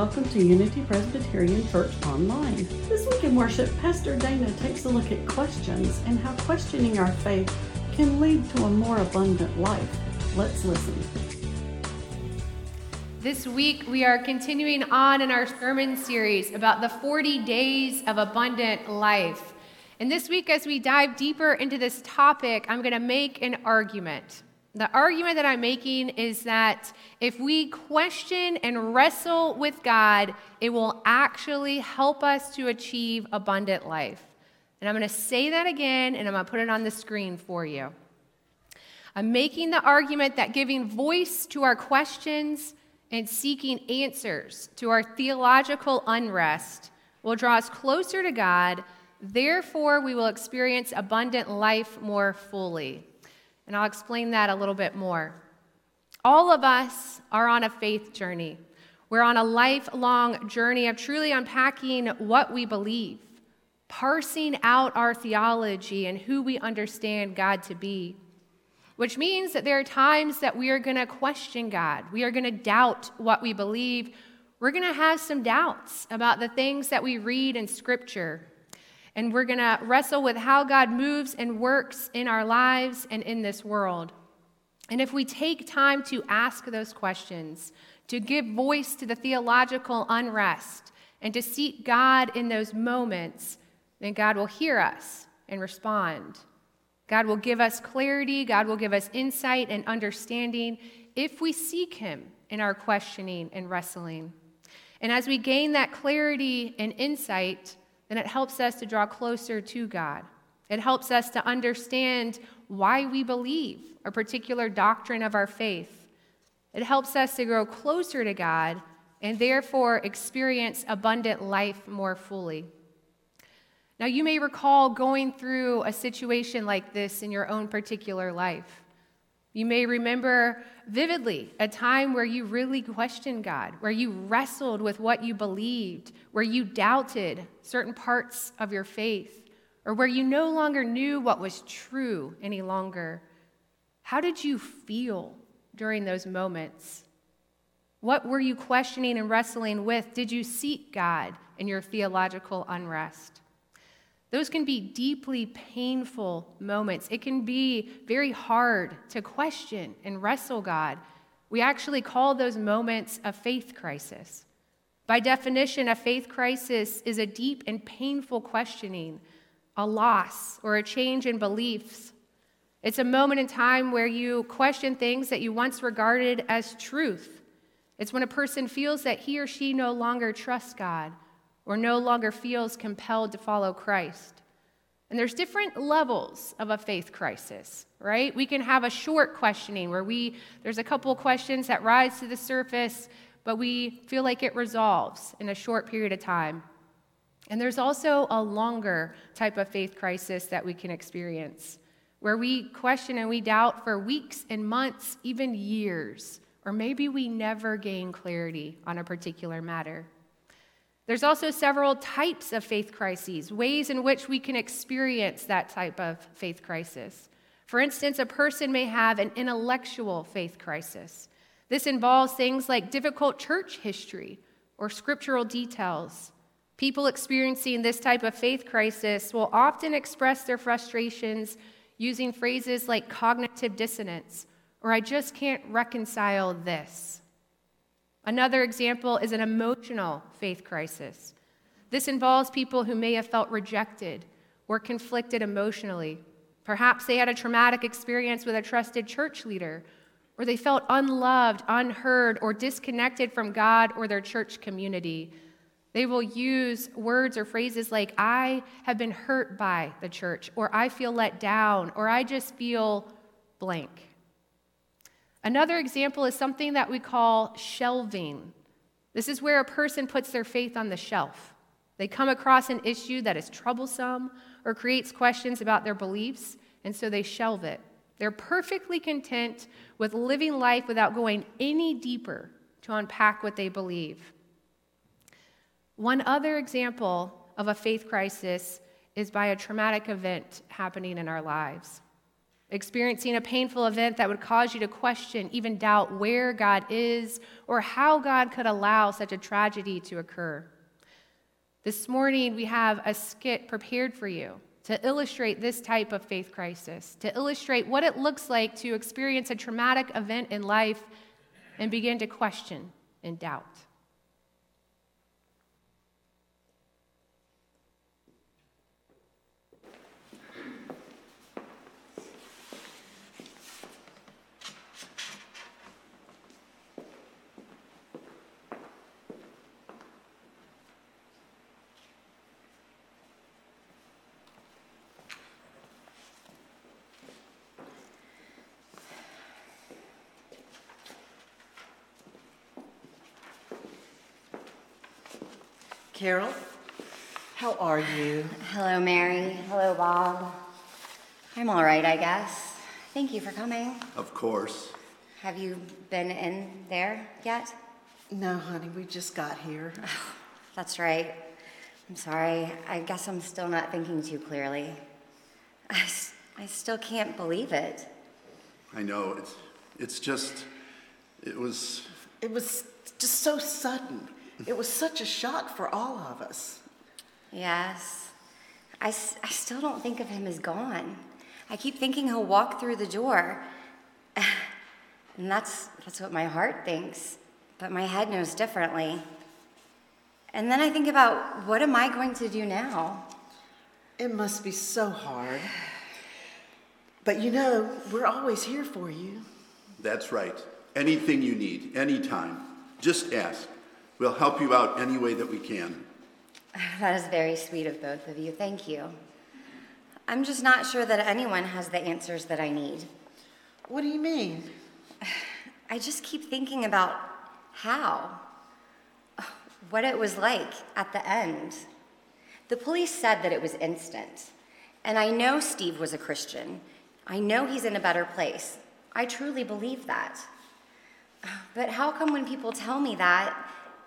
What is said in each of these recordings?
welcome to Unity Presbyterian Church Online. This week in worship, Pastor Dana takes a look at questions and how questioning our faith can lead to a more abundant life. Let's listen. This week, we are continuing on in our sermon series about the 40 days of abundant life. And this week, as we dive deeper into this topic, I'm going to make an argument. The argument that I'm making is that if we question and wrestle with God, it will actually help us to achieve abundant life. And I'm going to say that again, and I'm going to put it on the screen for you. I'm making the argument that giving voice to our questions and seeking answers to our theological unrest will draw us closer to God. Therefore, we will experience abundant life more fully. And I'll explain that a little bit more. All of us are on a faith journey. We're on a lifelong journey of truly unpacking what we believe, parsing out our theology and who we understand God to be. Which means that there are times that we are going to question God. We are going to doubt what we believe. We're going to have some doubts about the things that we read in Scripture and we're going to wrestle with how God moves and works in our lives and in this world. And if we take time to ask those questions, to give voice to the theological unrest, and to seek God in those moments, then God will hear us and respond. God will give us clarity, God will give us insight and understanding if we seek Him in our questioning and wrestling. And as we gain that clarity and insight, then it helps us to draw closer to God. It helps us to understand why we believe a particular doctrine of our faith. It helps us to grow closer to God and therefore experience abundant life more fully. Now, you may recall going through a situation like this in your own particular life. You may remember vividly a time where you really questioned God, where you wrestled with what you believed, where you doubted certain parts of your faith, or where you no longer knew what was true any longer. How did you feel during those moments? What were you questioning and wrestling with? Did you seek God in your theological unrest? Those can be deeply painful moments. It can be very hard to question and wrestle God. We actually call those moments a faith crisis. By definition, a faith crisis is a deep and painful questioning, a loss, or a change in beliefs. It's a moment in time where you question things that you once regarded as truth. It's when a person feels that he or she no longer trusts God or no longer feels compelled to follow Christ. And there's different levels of a faith crisis, right? We can have a short questioning where we there's a couple of questions that rise to the surface, but we feel like it resolves in a short period of time. And there's also a longer type of faith crisis that we can experience where we question and we doubt for weeks and months, even years, or maybe we never gain clarity on a particular matter. There's also several types of faith crises, ways in which we can experience that type of faith crisis. For instance, a person may have an intellectual faith crisis. This involves things like difficult church history or scriptural details. People experiencing this type of faith crisis will often express their frustrations using phrases like cognitive dissonance or I just can't reconcile this. Another example is an emotional faith crisis. This involves people who may have felt rejected or conflicted emotionally. Perhaps they had a traumatic experience with a trusted church leader, or they felt unloved, unheard, or disconnected from God or their church community. They will use words or phrases like, I have been hurt by the church, or I feel let down, or I just feel blank. Another example is something that we call shelving. This is where a person puts their faith on the shelf. They come across an issue that is troublesome or creates questions about their beliefs, and so they shelve it. They're perfectly content with living life without going any deeper to unpack what they believe. One other example of a faith crisis is by a traumatic event happening in our lives. Experiencing a painful event that would cause you to question, even doubt where God is or how God could allow such a tragedy to occur. This morning, we have a skit prepared for you to illustrate this type of faith crisis, to illustrate what it looks like to experience a traumatic event in life and begin to question and doubt. Carol, how are you? Hello, Mary. Hello, Bob. I'm all right, I guess. Thank you for coming. Of course. Have you been in there yet? No, honey, we just got here. That's right. I'm sorry. I guess I'm still not thinking too clearly. I, I still can't believe it. I know it's it's just it was It was just so sudden. It was such a shock for all of us. Yes. I, s- I still don't think of him as gone. I keep thinking he'll walk through the door. And that's, that's what my heart thinks. But my head knows differently. And then I think about what am I going to do now? It must be so hard. But you know, we're always here for you. that's right. Anything you need, anytime, just ask. We'll help you out any way that we can. That is very sweet of both of you. Thank you. I'm just not sure that anyone has the answers that I need. What do you mean? I just keep thinking about how, what it was like at the end. The police said that it was instant. And I know Steve was a Christian. I know he's in a better place. I truly believe that. But how come when people tell me that,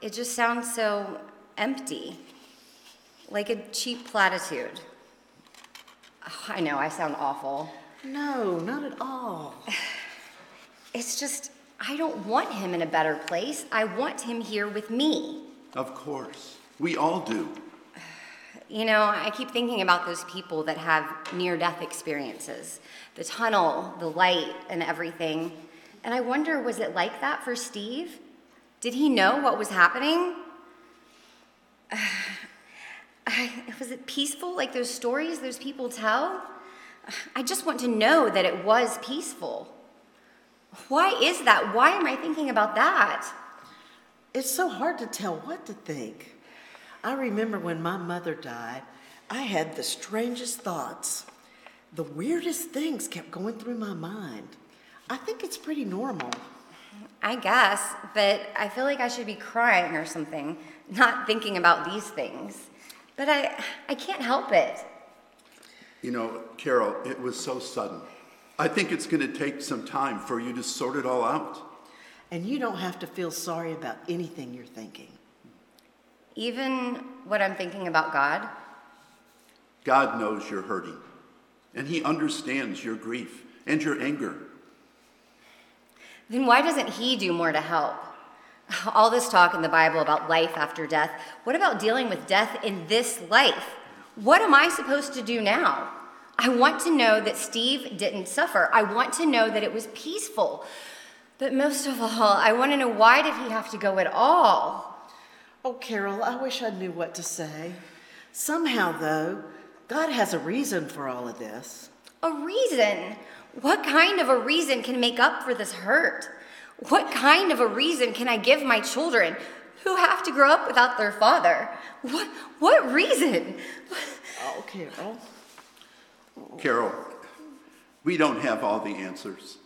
it just sounds so empty? Like a cheap platitude. Oh, I know, I sound awful. No, not at all. It's just, I don't want him in a better place. I want him here with me. Of course. We all do. You know, I keep thinking about those people that have near death experiences the tunnel, the light, and everything. And I wonder was it like that for Steve? Did he know what was happening? I, was it peaceful like those stories those people tell? I just want to know that it was peaceful. Why is that? Why am I thinking about that? It's so hard to tell what to think. I remember when my mother died, I had the strangest thoughts. The weirdest things kept going through my mind. I think it's pretty normal. I guess, but I feel like I should be crying or something, not thinking about these things. But I, I can't help it. You know, Carol, it was so sudden. I think it's going to take some time for you to sort it all out. And you don't have to feel sorry about anything you're thinking. Even what I'm thinking about God, God knows you're hurting, and He understands your grief and your anger. Then why doesn't He do more to help? All this talk in the Bible about life after death, what about dealing with death in this life? What am I supposed to do now? I want to know that Steve didn't suffer. I want to know that it was peaceful. But most of all, I want to know why did he have to go at all? Oh, Carol, I wish I knew what to say. Somehow, though, God has a reason for all of this. A reason? What kind of a reason can make up for this hurt? What kind of a reason can I give my children who have to grow up without their father? What, what reason? Oh, Carol. Carol, we don't have all the answers,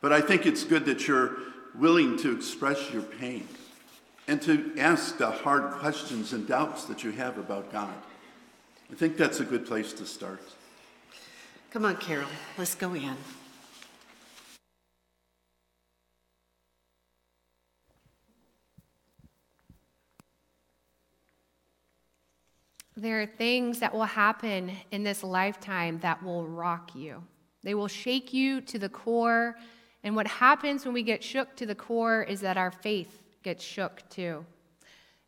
but I think it's good that you're willing to express your pain and to ask the hard questions and doubts that you have about God. I think that's a good place to start. Come on, Carol, let's go in. There are things that will happen in this lifetime that will rock you. They will shake you to the core. And what happens when we get shook to the core is that our faith gets shook too.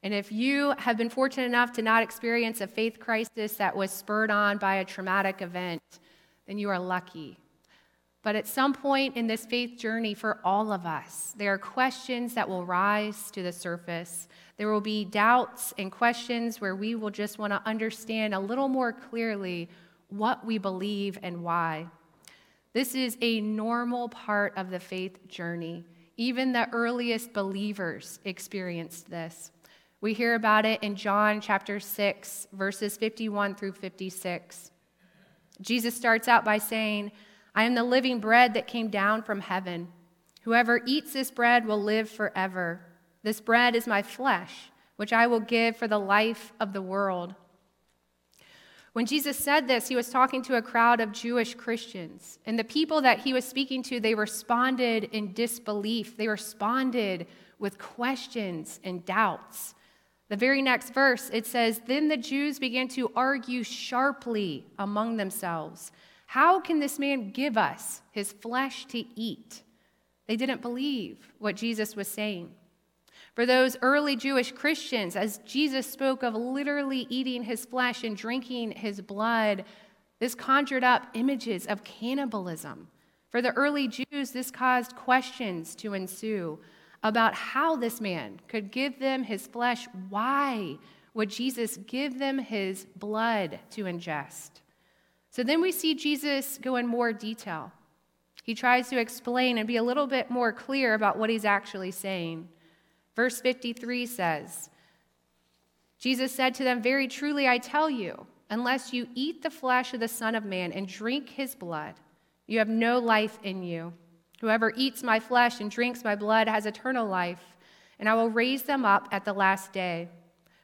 And if you have been fortunate enough to not experience a faith crisis that was spurred on by a traumatic event, then you are lucky. But at some point in this faith journey for all of us, there are questions that will rise to the surface. There will be doubts and questions where we will just want to understand a little more clearly what we believe and why. This is a normal part of the faith journey. Even the earliest believers experienced this. We hear about it in John chapter 6, verses 51 through 56. Jesus starts out by saying, I am the living bread that came down from heaven. Whoever eats this bread will live forever. This bread is my flesh, which I will give for the life of the world. When Jesus said this, he was talking to a crowd of Jewish Christians. And the people that he was speaking to, they responded in disbelief. They responded with questions and doubts. The very next verse, it says, Then the Jews began to argue sharply among themselves. How can this man give us his flesh to eat? They didn't believe what Jesus was saying. For those early Jewish Christians, as Jesus spoke of literally eating his flesh and drinking his blood, this conjured up images of cannibalism. For the early Jews, this caused questions to ensue about how this man could give them his flesh. Why would Jesus give them his blood to ingest? So then we see Jesus go in more detail. He tries to explain and be a little bit more clear about what he's actually saying. Verse 53 says, Jesus said to them, Very truly I tell you, unless you eat the flesh of the Son of Man and drink his blood, you have no life in you. Whoever eats my flesh and drinks my blood has eternal life, and I will raise them up at the last day.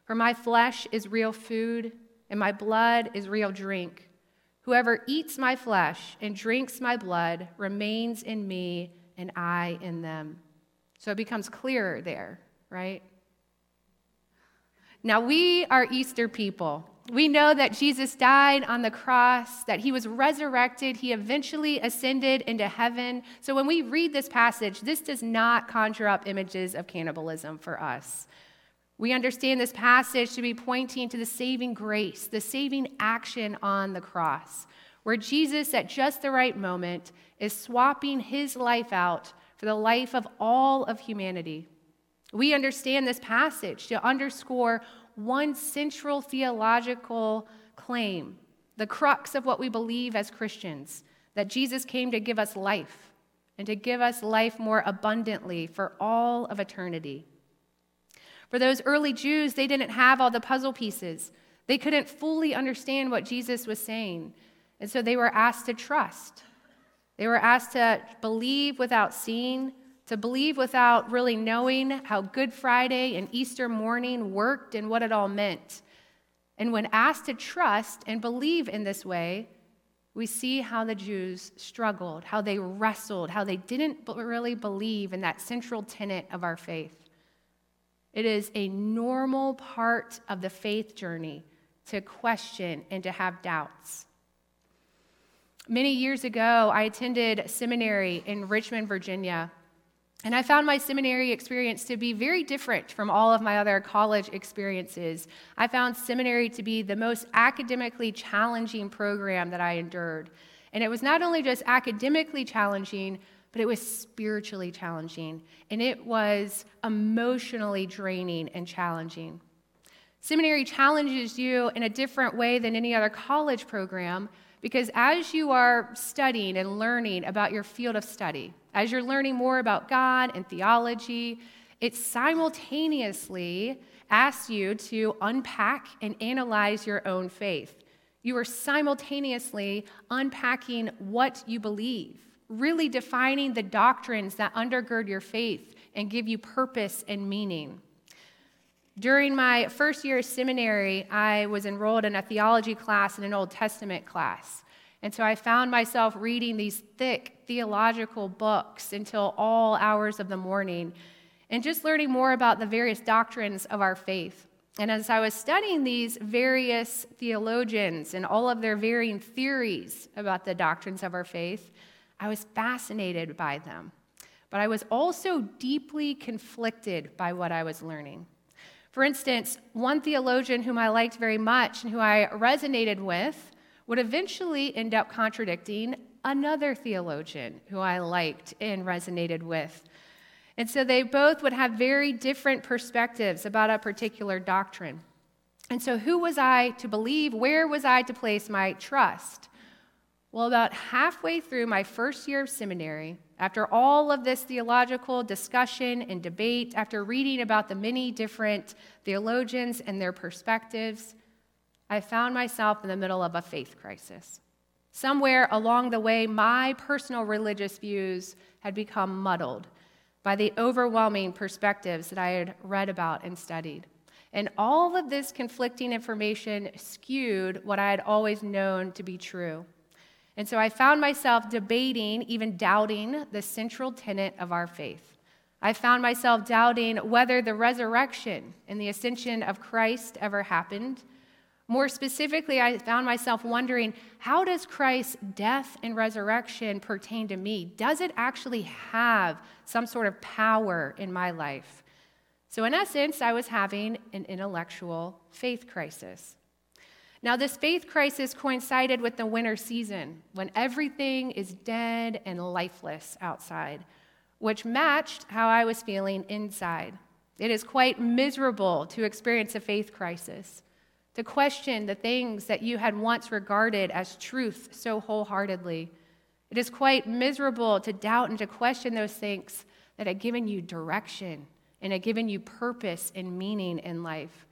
For my flesh is real food, and my blood is real drink. Whoever eats my flesh and drinks my blood remains in me, and I in them. So it becomes clearer there, right? Now, we are Easter people. We know that Jesus died on the cross, that he was resurrected, he eventually ascended into heaven. So when we read this passage, this does not conjure up images of cannibalism for us. We understand this passage to be pointing to the saving grace, the saving action on the cross, where Jesus, at just the right moment, is swapping his life out for the life of all of humanity. We understand this passage to underscore one central theological claim, the crux of what we believe as Christians that Jesus came to give us life and to give us life more abundantly for all of eternity. For those early Jews, they didn't have all the puzzle pieces. They couldn't fully understand what Jesus was saying. And so they were asked to trust. They were asked to believe without seeing, to believe without really knowing how Good Friday and Easter morning worked and what it all meant. And when asked to trust and believe in this way, we see how the Jews struggled, how they wrestled, how they didn't really believe in that central tenet of our faith. It is a normal part of the faith journey to question and to have doubts. Many years ago, I attended seminary in Richmond, Virginia. And I found my seminary experience to be very different from all of my other college experiences. I found seminary to be the most academically challenging program that I endured. And it was not only just academically challenging, but it was spiritually challenging, and it was emotionally draining and challenging. Seminary challenges you in a different way than any other college program because as you are studying and learning about your field of study, as you're learning more about God and theology, it simultaneously asks you to unpack and analyze your own faith. You are simultaneously unpacking what you believe really defining the doctrines that undergird your faith and give you purpose and meaning. During my first year of seminary, I was enrolled in a theology class and an Old Testament class. And so I found myself reading these thick theological books until all hours of the morning and just learning more about the various doctrines of our faith. And as I was studying these various theologians and all of their varying theories about the doctrines of our faith, I was fascinated by them. But I was also deeply conflicted by what I was learning. For instance, one theologian whom I liked very much and who I resonated with would eventually end up contradicting another theologian who I liked and resonated with. And so they both would have very different perspectives about a particular doctrine. And so, who was I to believe? Where was I to place my trust? Well, about halfway through my first year of seminary, after all of this theological discussion and debate, after reading about the many different theologians and their perspectives, I found myself in the middle of a faith crisis. Somewhere along the way, my personal religious views had become muddled by the overwhelming perspectives that I had read about and studied. And all of this conflicting information skewed what I had always known to be true. And so I found myself debating, even doubting, the central tenet of our faith. I found myself doubting whether the resurrection and the ascension of Christ ever happened. More specifically, I found myself wondering how does Christ's death and resurrection pertain to me? Does it actually have some sort of power in my life? So, in essence, I was having an intellectual faith crisis. Now, this faith crisis coincided with the winter season when everything is dead and lifeless outside, which matched how I was feeling inside. It is quite miserable to experience a faith crisis, to question the things that you had once regarded as truth so wholeheartedly. It is quite miserable to doubt and to question those things that had given you direction and had given you purpose and meaning in life.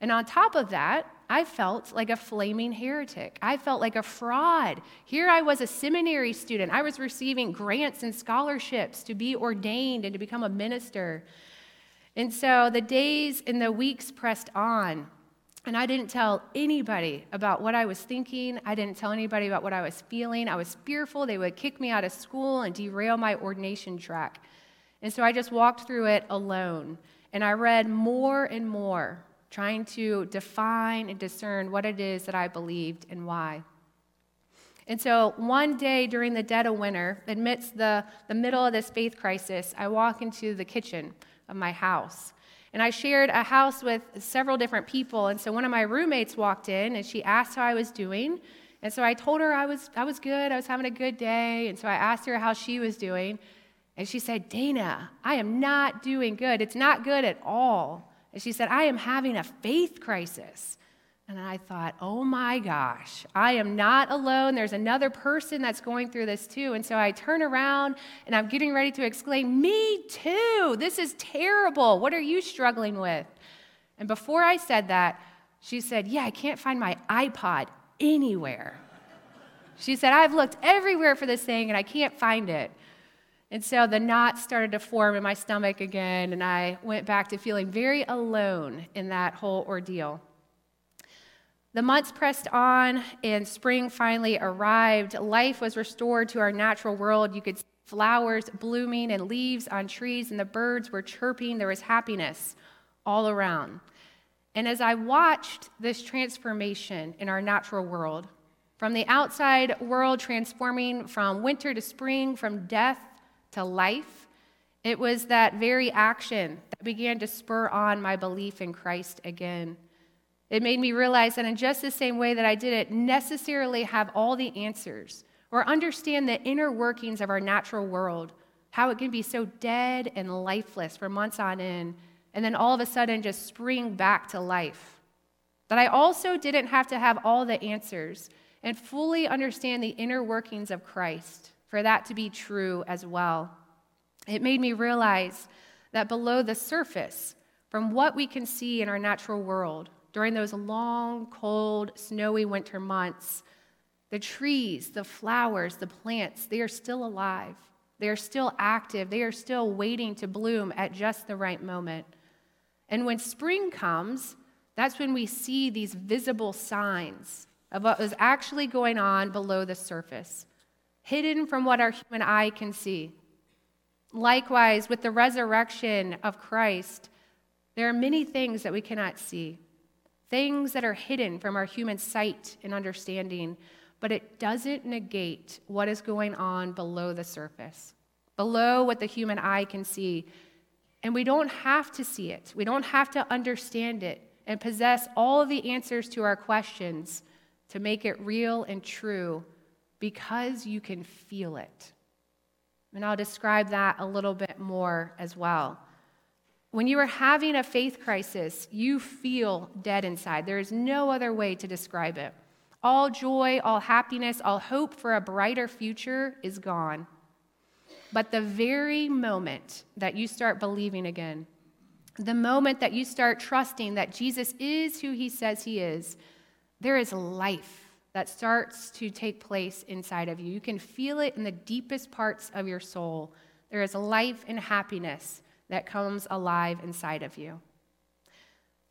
And on top of that, I felt like a flaming heretic. I felt like a fraud. Here I was a seminary student. I was receiving grants and scholarships to be ordained and to become a minister. And so the days and the weeks pressed on, and I didn't tell anybody about what I was thinking. I didn't tell anybody about what I was feeling. I was fearful they would kick me out of school and derail my ordination track. And so I just walked through it alone. And I read more and more trying to define and discern what it is that I believed and why. And so one day during the dead of winter, amidst the, the middle of this faith crisis, I walk into the kitchen of my house. And I shared a house with several different people. And so one of my roommates walked in and she asked how I was doing. And so I told her I was, I was good, I was having a good day. And so I asked her how she was doing. And she said, Dana, I am not doing good. It's not good at all. And she said, I am having a faith crisis. And I thought, oh my gosh, I am not alone. There's another person that's going through this too. And so I turn around and I'm getting ready to exclaim, Me too. This is terrible. What are you struggling with? And before I said that, she said, Yeah, I can't find my iPod anywhere. She said, I've looked everywhere for this thing and I can't find it. And so the knots started to form in my stomach again, and I went back to feeling very alone in that whole ordeal. The months pressed on, and spring finally arrived. Life was restored to our natural world. You could see flowers blooming and leaves on trees, and the birds were chirping. There was happiness all around. And as I watched this transformation in our natural world, from the outside world transforming from winter to spring, from death to life, it was that very action that began to spur on my belief in Christ again. It made me realize that in just the same way that I didn't necessarily have all the answers or understand the inner workings of our natural world, how it can be so dead and lifeless for months on end, and then all of a sudden just spring back to life. That I also didn't have to have all the answers and fully understand the inner workings of Christ for that to be true as well. It made me realize that below the surface, from what we can see in our natural world during those long, cold, snowy winter months, the trees, the flowers, the plants, they are still alive. They are still active. They are still waiting to bloom at just the right moment. And when spring comes, that's when we see these visible signs of what was actually going on below the surface hidden from what our human eye can see. Likewise, with the resurrection of Christ, There are many things that we cannot see, things that are hidden from our human sight and understanding, but it doesn't negate what is going on below the surface, below what the human eye can see. And we don't have to see it, we don't have to understand it and possess all of the answers to our questions to make it real and true because you can feel it. And I'll describe that a little bit more as well. When you are having a faith crisis, you feel dead inside. There is no other way to describe it. All joy, all happiness, all hope for a brighter future is gone. But the very moment that you start believing again, the moment that you start trusting that Jesus is who he says he is, there is life that starts to take place inside of you. You can feel it in the deepest parts of your soul. There is life and happiness that comes alive inside of you.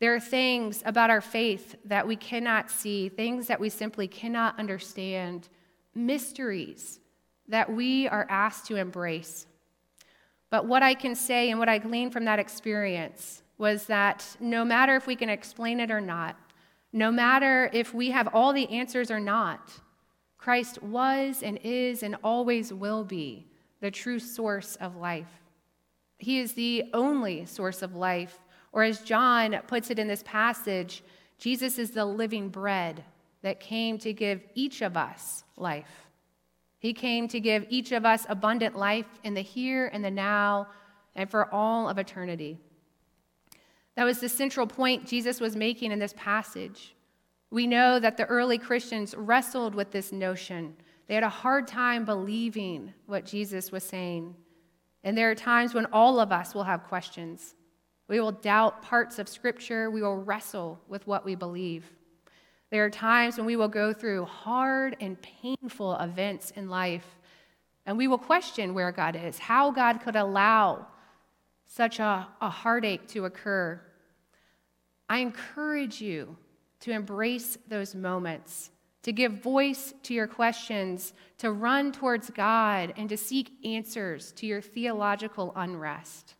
There are things about our faith that we cannot see, things that we simply cannot understand, mysteries that we are asked to embrace. But what I can say and what I gleaned from that experience was that no matter if we can explain it or not, no matter if we have all the answers or not, Christ was and is and always will be the true source of life. He is the only source of life. Or as John puts it in this passage, Jesus is the living bread that came to give each of us life. He came to give each of us abundant life in the here and the now and for all of eternity. That was the central point Jesus was making in this passage. We know that the early Christians wrestled with this notion. They had a hard time believing what Jesus was saying. And there are times when all of us will have questions. We will doubt parts of Scripture, we will wrestle with what we believe. There are times when we will go through hard and painful events in life, and we will question where God is, how God could allow such a, a heartache to occur. I encourage you to embrace those moments, to give voice to your questions, to run towards God, and to seek answers to your theological unrest.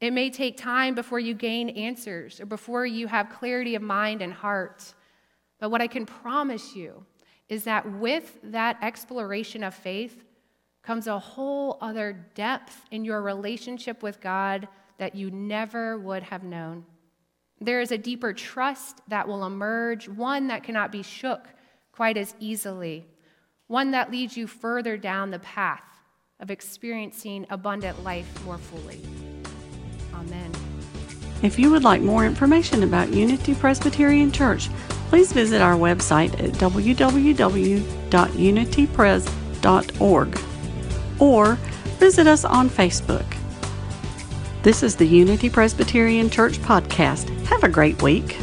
It may take time before you gain answers or before you have clarity of mind and heart. But what I can promise you is that with that exploration of faith comes a whole other depth in your relationship with God that you never would have known. There is a deeper trust that will emerge, one that cannot be shook quite as easily, one that leads you further down the path of experiencing abundant life more fully. Amen. If you would like more information about Unity Presbyterian Church, please visit our website at www.unitypres.org or visit us on Facebook. This is the Unity Presbyterian Church podcast. Have a great week.